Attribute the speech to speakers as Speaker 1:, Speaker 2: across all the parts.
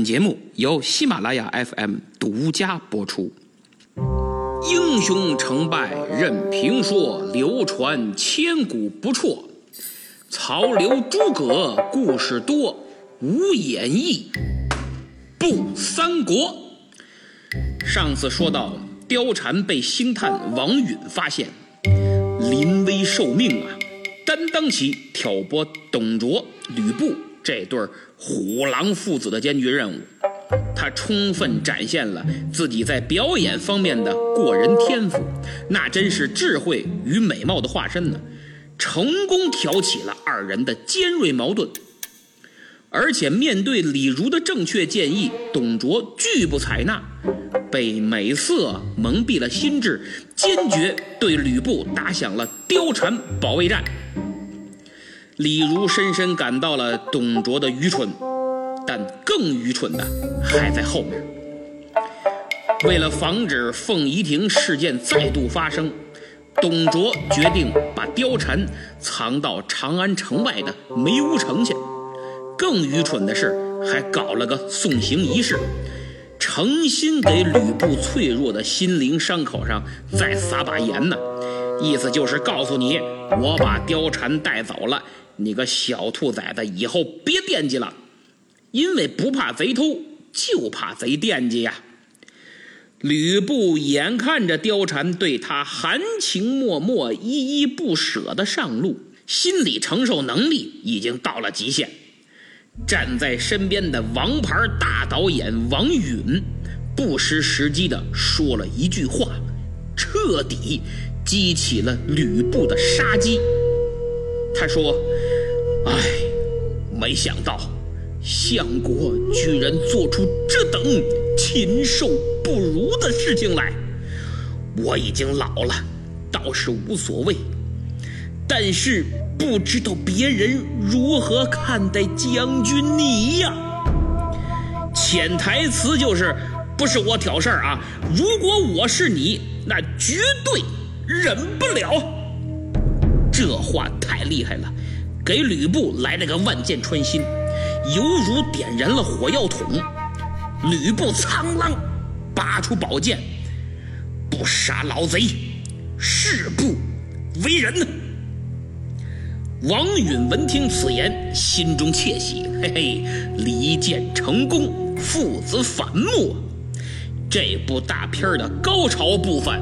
Speaker 1: 本节目由喜马拉雅 FM 独家播出。英雄成败任评说，流传千古不辍。曹刘诸葛故事多，无演义不三国。上次说到，貂蝉被星探王允发现，临危受命啊，担当起挑拨董卓、吕布这对儿虎狼父子的艰巨任务。他充分展现了自己在表演方面的过人天赋，那真是智慧与美貌的化身呢。成功挑起了二人的尖锐矛盾，而且面对李儒的正确建议，董卓拒不采纳，被美色蒙蔽了心智，坚决对吕布打响了貂蝉保卫战。李儒深深感到了董卓的愚蠢，但更愚蠢的还在后面。为了防止凤仪亭事件再度发生。董卓决定把貂蝉藏到长安城外的梅屋城去。更愚蠢的是，还搞了个送行仪式，诚心给吕布脆弱的心灵伤口上再撒把盐呢。意思就是告诉你，我把貂蝉带走了，你个小兔崽子，以后别惦记了。因为不怕贼偷，就怕贼惦记呀。吕布眼看着貂蝉对他含情脉脉、依依不舍的上路，心理承受能力已经到了极限。站在身边的王牌大导演王允，不失时机的说了一句话，彻底激起了吕布的杀机。他说：“哎，没想到相国居然做出这等禽兽！”不如的事情来，我已经老了，倒是无所谓。但是不知道别人如何看待将军你呀？潜台词就是，不是我挑事儿啊！如果我是你，那绝对忍不了。这话太厉害了，给吕布来了个万箭穿心，犹如点燃了火药桶。吕布苍狼。拔出宝剑，不杀老贼，誓不为人。王允闻听此言，心中窃喜，嘿嘿，离间成功，父子反目。这部大片的高潮部分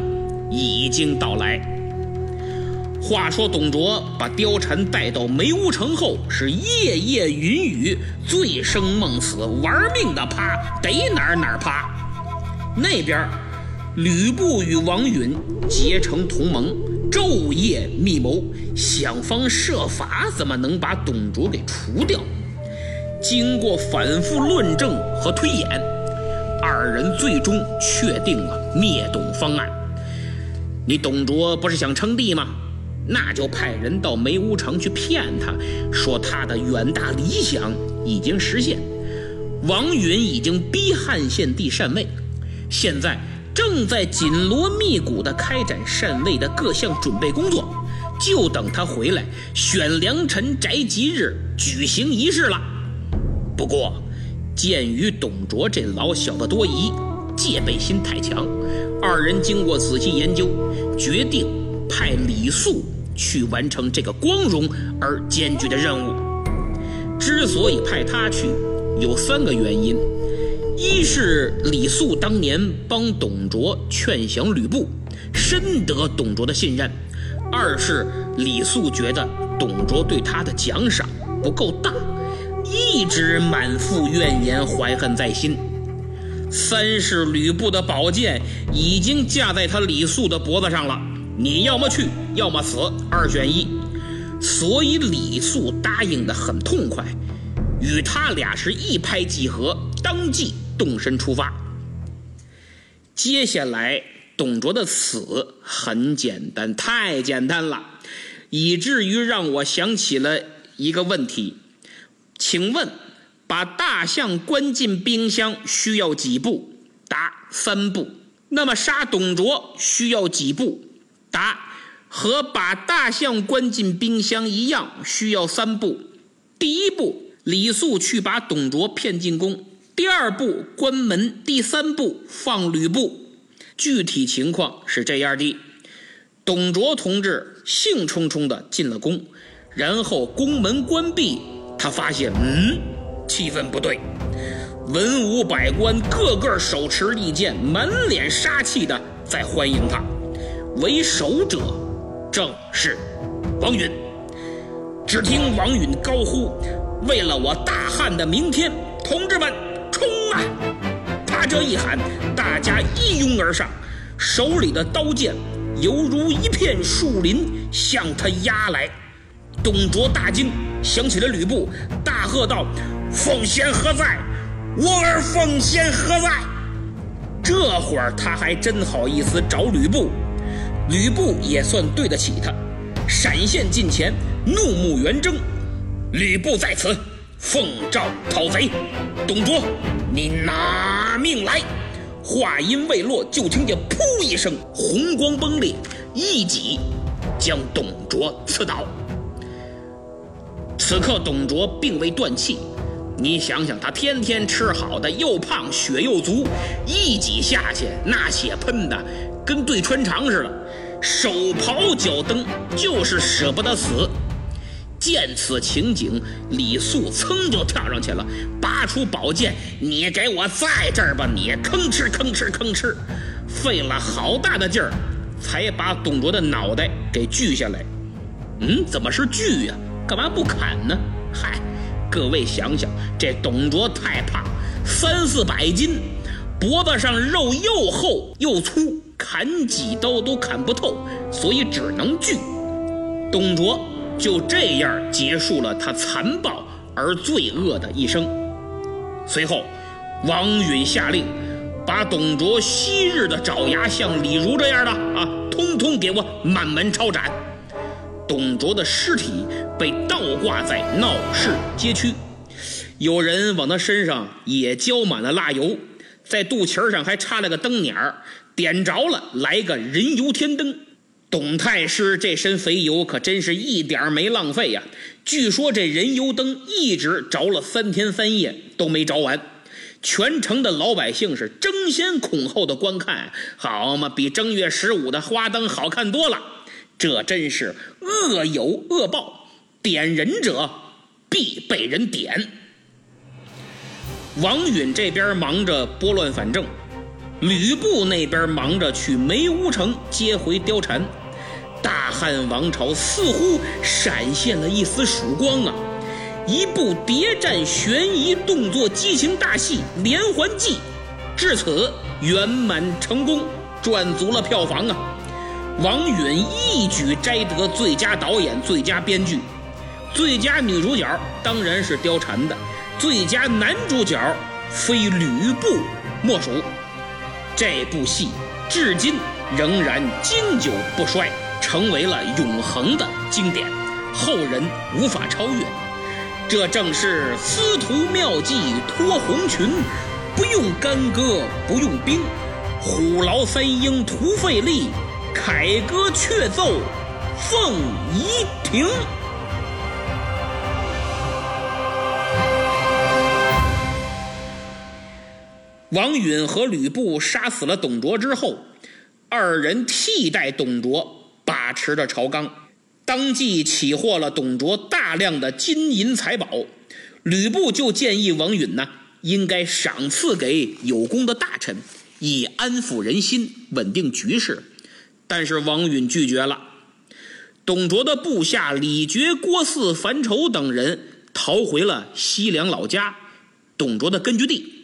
Speaker 1: 已经到来。话说董卓把貂蝉带到梅屋城后，是夜夜云雨，醉生梦死，玩命的趴，得哪儿哪儿趴。那边，吕布与王允结成同盟，昼夜密谋，想方设法怎么能把董卓给除掉。经过反复论证和推演，二人最终确定了灭董方案。你董卓不是想称帝吗？那就派人到梅屋城去骗他，说他的远大理想已经实现，王允已经逼汉献帝禅位。现在正在紧锣密鼓地开展禅位的各项准备工作，就等他回来选良辰宅吉日举行仪式了。不过，鉴于董卓这老小子多疑，戒备心太强，二人经过仔细研究，决定派李肃去完成这个光荣而艰巨的任务。之所以派他去，有三个原因。一是李肃当年帮董卓劝降吕布，深得董卓的信任；二是李肃觉得董卓对他的奖赏不够大，一直满腹怨言，怀恨在心；三是吕布的宝剑已经架在他李肃的脖子上了，你要么去，要么死，二选一。所以李肃答应的很痛快，与他俩是一拍即合，当即。动身出发。接下来，董卓的死很简单，太简单了，以至于让我想起了一个问题：请问，把大象关进冰箱需要几步？答：三步。那么杀董卓需要几步？答：和把大象关进冰箱一样，需要三步。第一步，李肃去把董卓骗进宫。第二步关门，第三步放吕布。具体情况是这样的：董卓同志兴冲冲地进了宫，然后宫门关闭，他发现，嗯，气氛不对，文武百官个个手持利剑，满脸杀气的在欢迎他。为首者正是王允。只听王允高呼：“为了我大汉的明天，同志们！”冲啊！他这一喊，大家一拥而上，手里的刀剑犹如一片树林向他压来。董卓大惊，想起了吕布，大喝道：“奉先何在？我儿奉先何在？”这会儿他还真好意思找吕布，吕布也算对得起他，闪现近前，怒目圆睁：“吕布在此。”奉诏讨贼，董卓，你拿命来！话音未落，就听见“噗”一声，红光崩裂，一戟将董卓刺倒。此刻董卓并未断气，你想想，他天天吃好的，又胖血又足，一戟下去，那血喷的跟对穿肠似的，手刨脚蹬，就是舍不得死。见此情景，李肃噌就跳上去了，拔出宝剑：“你给我在这儿吧！你吭哧吭哧吭哧，费了好大的劲儿，才把董卓的脑袋给锯下来。嗯，怎么是锯呀？干嘛不砍呢？嗨，各位想想，这董卓太胖，三四百斤，脖子上肉又厚又粗，砍几刀都砍不透，所以只能锯。董卓。就这样结束了他残暴而罪恶的一生。随后，王允下令，把董卓昔日的爪牙，像李儒这样的啊，通通给我满门抄斩。董卓的尸体被倒挂在闹市街区，有人往他身上也浇满了蜡油，在肚脐上还插了个灯捻儿，点着了来个人油天灯。董太师这身肥油可真是一点没浪费呀！据说这人油灯一直着了三天三夜都没着完，全城的老百姓是争先恐后的观看，好嘛，比正月十五的花灯好看多了。这真是恶有恶报，点人者必被人点。王允这边忙着拨乱反正。吕布那边忙着去梅屋城接回貂蝉，大汉王朝似乎闪现了一丝曙光啊！一部谍战悬疑动作激情大戏《连环计》，至此圆满成功，赚足了票房啊！王允一举摘得最佳导演、最佳编剧，最佳女主角当然是貂蝉的，最佳男主角非吕布莫属。这部戏至今仍然经久不衰，成为了永恒的经典，后人无法超越。这正是司徒妙计脱红裙，不用干戈不用兵，虎牢三英徒费力，凯歌却奏凤仪亭。王允和吕布杀死了董卓之后，二人替代董卓把持着朝纲，当即起获了董卓大量的金银财宝。吕布就建议王允呢，应该赏赐给有功的大臣，以安抚人心、稳定局势。但是王允拒绝了。董卓的部下李傕、郭汜、樊稠等人逃回了西凉老家，董卓的根据地。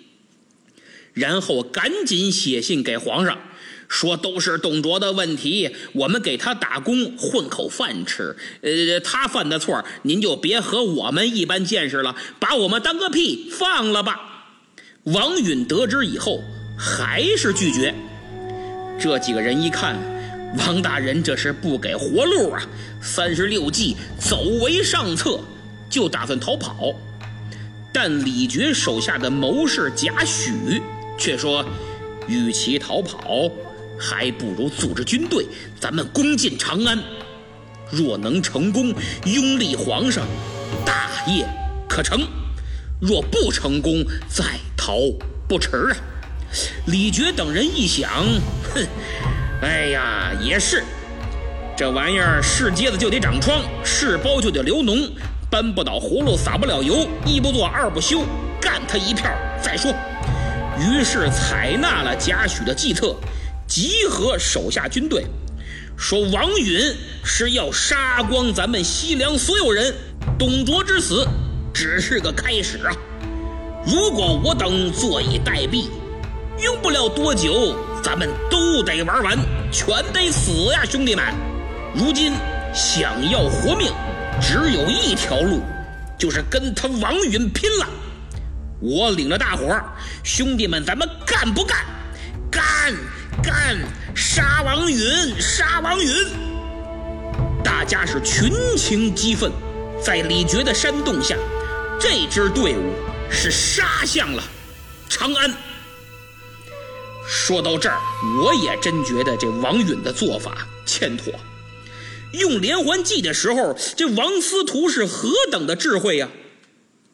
Speaker 1: 然后赶紧写信给皇上，说都是董卓的问题，我们给他打工混口饭吃。呃，他犯的错，您就别和我们一般见识了，把我们当个屁，放了吧。王允得知以后，还是拒绝。这几个人一看，王大人这是不给活路啊！三十六计，走为上策，就打算逃跑。但李傕手下的谋士贾诩。却说，与其逃跑，还不如组织军队，咱们攻进长安。若能成功，拥立皇上，大业可成。若不成功，再逃不迟啊！李傕等人一想，哼，哎呀，也是，这玩意儿是疖子就得长疮，是包就得流脓，搬不倒葫芦撒不了油，一不做二不休，干他一票再说。于是采纳了贾诩的计策，集合手下军队，说王允是要杀光咱们西凉所有人，董卓之死只是个开始啊！如果我等坐以待毙，用不了多久，咱们都得玩完，全得死呀，兄弟们！如今想要活命，只有一条路，就是跟他王允拼了。我领着大伙儿，兄弟们，咱们干不干？干干！杀王允，杀王允！大家是群情激愤，在李傕的煽动下，这支队伍是杀向了长安。说到这儿，我也真觉得这王允的做法欠妥。用连环计的时候，这王司徒是何等的智慧呀！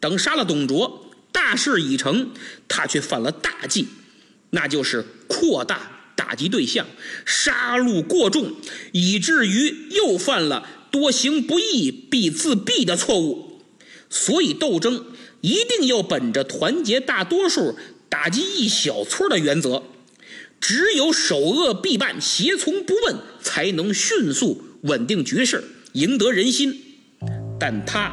Speaker 1: 等杀了董卓。大事已成，他却犯了大忌，那就是扩大打击对象，杀戮过重，以至于又犯了多行不义必自毙的错误。所以斗争一定要本着团结大多数，打击一小撮的原则，只有首恶必办，胁从不问，才能迅速稳定局势，赢得人心。但他。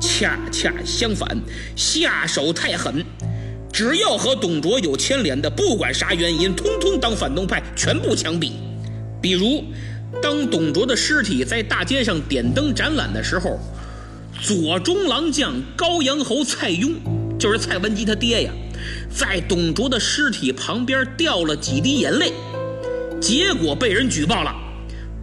Speaker 1: 恰恰相反，下手太狠，只要和董卓有牵连的，不管啥原因，通通当反动派，全部枪毙。比如，当董卓的尸体在大街上点灯展览的时候，左中郎将高阳侯蔡邕，就是蔡文姬他爹呀，在董卓的尸体旁边掉了几滴眼泪，结果被人举报了。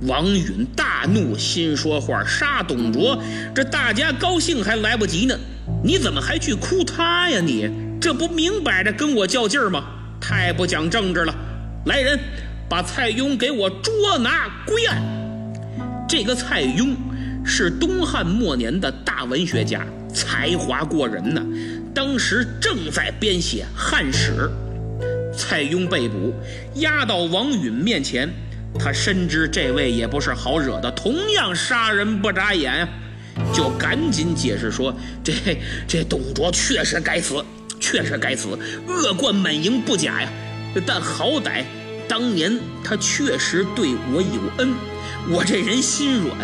Speaker 1: 王允大怒，心说话杀董卓，这大家高兴还来不及呢，你怎么还去哭他呀？你这不明摆着跟我较劲儿吗？太不讲政治了！来人，把蔡邕给我捉拿归案。这个蔡邕是东汉末年的大文学家，才华过人呢。当时正在编写《汉史》，蔡邕被捕，押到王允面前。他深知这位也不是好惹的，同样杀人不眨眼，就赶紧解释说：“这这董卓确实该死，确实该死，恶贯满盈不假呀。但好歹当年他确实对我有恩，我这人心软，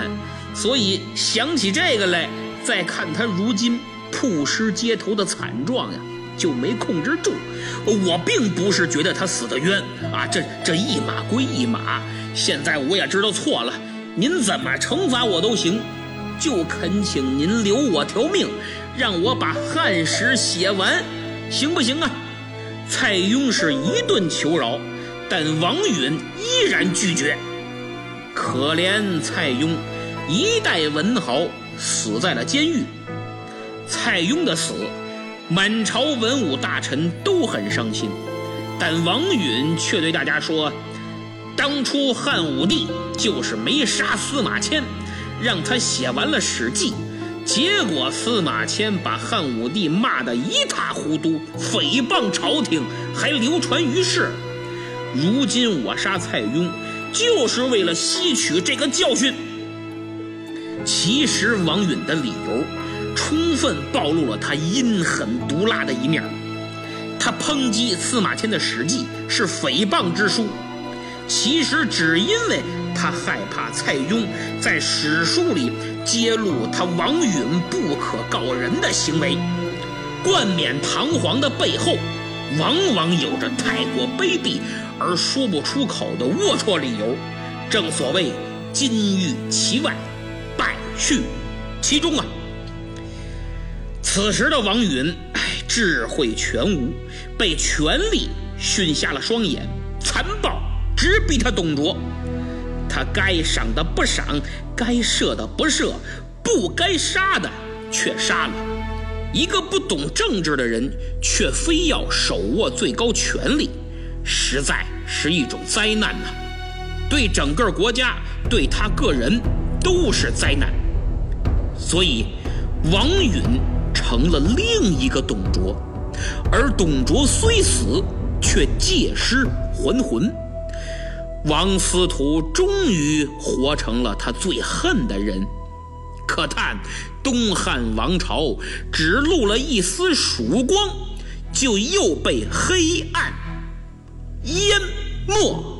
Speaker 1: 所以想起这个来，再看他如今曝尸街头的惨状呀，就没控制住。我并不是觉得他死的冤啊，这这一码归一码。”现在我也知道错了，您怎么惩罚我都行，就恳请您留我条命，让我把汉史写完，行不行啊？蔡邕是一顿求饶，但王允依然拒绝。可怜蔡邕，一代文豪死在了监狱。蔡邕的死，满朝文武大臣都很伤心，但王允却对大家说。当初汉武帝就是没杀司马迁，让他写完了《史记》，结果司马迁把汉武帝骂得一塌糊涂，诽谤朝廷，还流传于世。如今我杀蔡邕，就是为了吸取这个教训。其实王允的理由，充分暴露了他阴狠毒辣的一面。他抨击司马迁的《史记》是诽谤之书。其实只因为他害怕蔡邕在史书里揭露他王允不可告人的行为，冠冕堂皇的背后，往往有着太过卑鄙而说不出口的龌龊理由。正所谓金玉其外，败絮其中啊。此时的王允，哎，智慧全无，被权力熏瞎了双眼，残暴。直逼他董卓，他该赏的不赏，该赦的不赦，不该杀的却杀了。一个不懂政治的人，却非要手握最高权力，实在是一种灾难呐！对整个国家，对他个人都是灾难。所以，王允成了另一个董卓，而董卓虽死，却借尸还魂。王司徒终于活成了他最恨的人。可叹东汉王朝只露了一丝曙光，就又被黑暗淹没。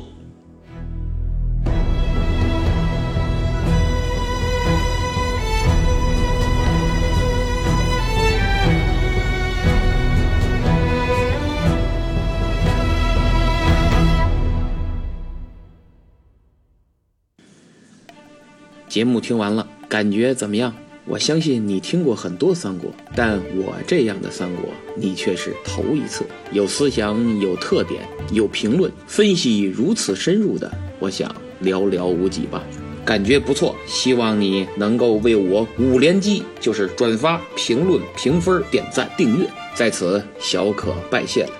Speaker 1: 节目听完了，感觉怎么样？我相信你听过很多三国，但我这样的三国你却是头一次。有思想、有特点、有评论分析如此深入的，我想寥寥无几吧。感觉不错，希望你能够为我五连击，就是转发、评论、评分、点赞、订阅，在此小可拜谢了。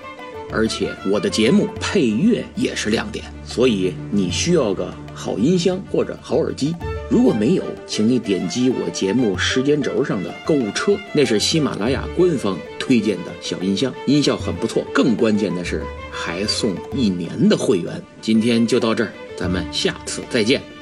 Speaker 1: 而且我的节目配乐也是亮点，所以你需要个好音箱或者好耳机。如果没有，请你点击我节目时间轴上的购物车，那是喜马拉雅官方推荐的小音箱，音效很不错。更关键的是，还送一年的会员。今天就到这儿，咱们下次再见。